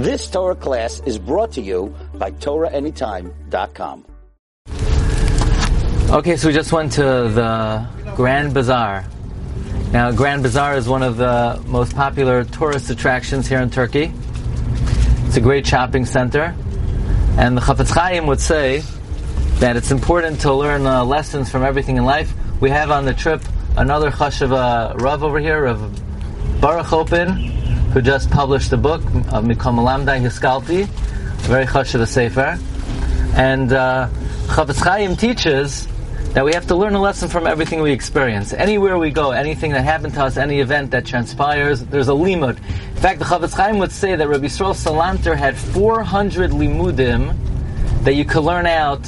This Torah class is brought to you by TorahAnytime.com. Okay, so we just went to the Grand Bazaar. Now, Grand Bazaar is one of the most popular tourist attractions here in Turkey. It's a great shopping center. And the Chafetz Chaim would say that it's important to learn uh, lessons from everything in life. We have on the trip another Chashava Rav over here, Rav Baruch Open, who just published a book of Mikam Malamdai Hiskalti, a very Chashava Sefer. And uh, Chafetz Chaim teaches that we have to learn a lesson from everything we experience. Anywhere we go, anything that happened to us, any event that transpires, there's a limud. In fact, the Chafetz Chaim would say that Rabbi Yisrael Salanter had 400 limudim that you could learn out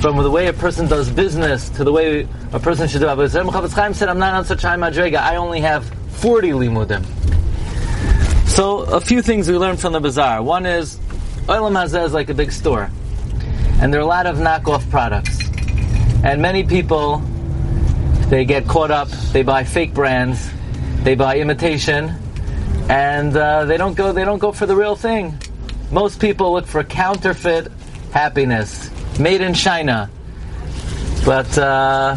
from the way a person does business to the way a person should do. But Chafetz Chaim said, I'm not on such high madrega, I only have 40 limudim. So, a few things we learned from the bazaar. One is, Olam Hazeh is like a big store. And there are a lot of knockoff products. And many people, they get caught up, they buy fake brands, they buy imitation, and uh, they don't go. They don't go for the real thing. Most people look for counterfeit happiness, made in China. But uh,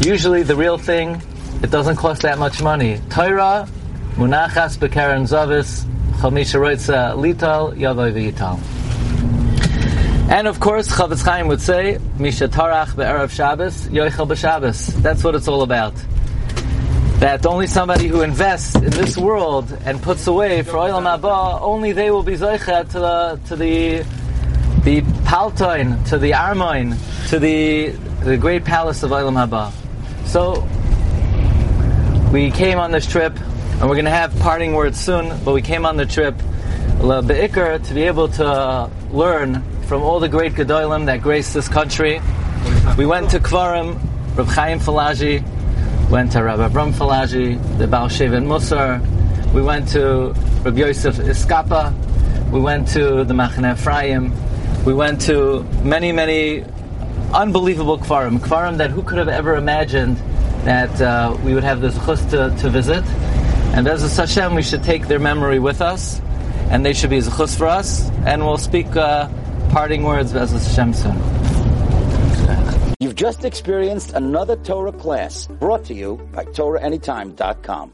usually, the real thing, it doesn't cost that much money. Torah, munachas zavis, chamisha roitza lital yavoy. And of course, Chafetz Chaim would say, Misha Tarach be'erev Shabbos, Yoichel b'Shabbos. That's what it's all about. That only somebody who invests in this world and puts away for Olam Haba, only they will be Zoichet to the, to the, the Paltoin, to the Armoin, to the, the great palace of Olam Haba. So, we came on this trip, and we're going to have parting words soon, but we came on the trip, Be'ikr, to be able to learn from all the great Gedolim that grace this country. We went to Kvarim, Reb Chaim Falaji, went to Rabbi Abram Falaji, the Baal Shevet Musar. We went to Reb Yosef Iskapa. We went to the Machane Ephraim. We went to many, many unbelievable Kvarim. Kvarim that who could have ever imagined that uh, we would have this chus to, to visit. And as a Hashem, we should take their memory with us, and they should be a chus for us. And we'll speak uh, parting words, Bezos Hashem soon. You've just experienced another Torah class brought to you by TorahAnytime.com.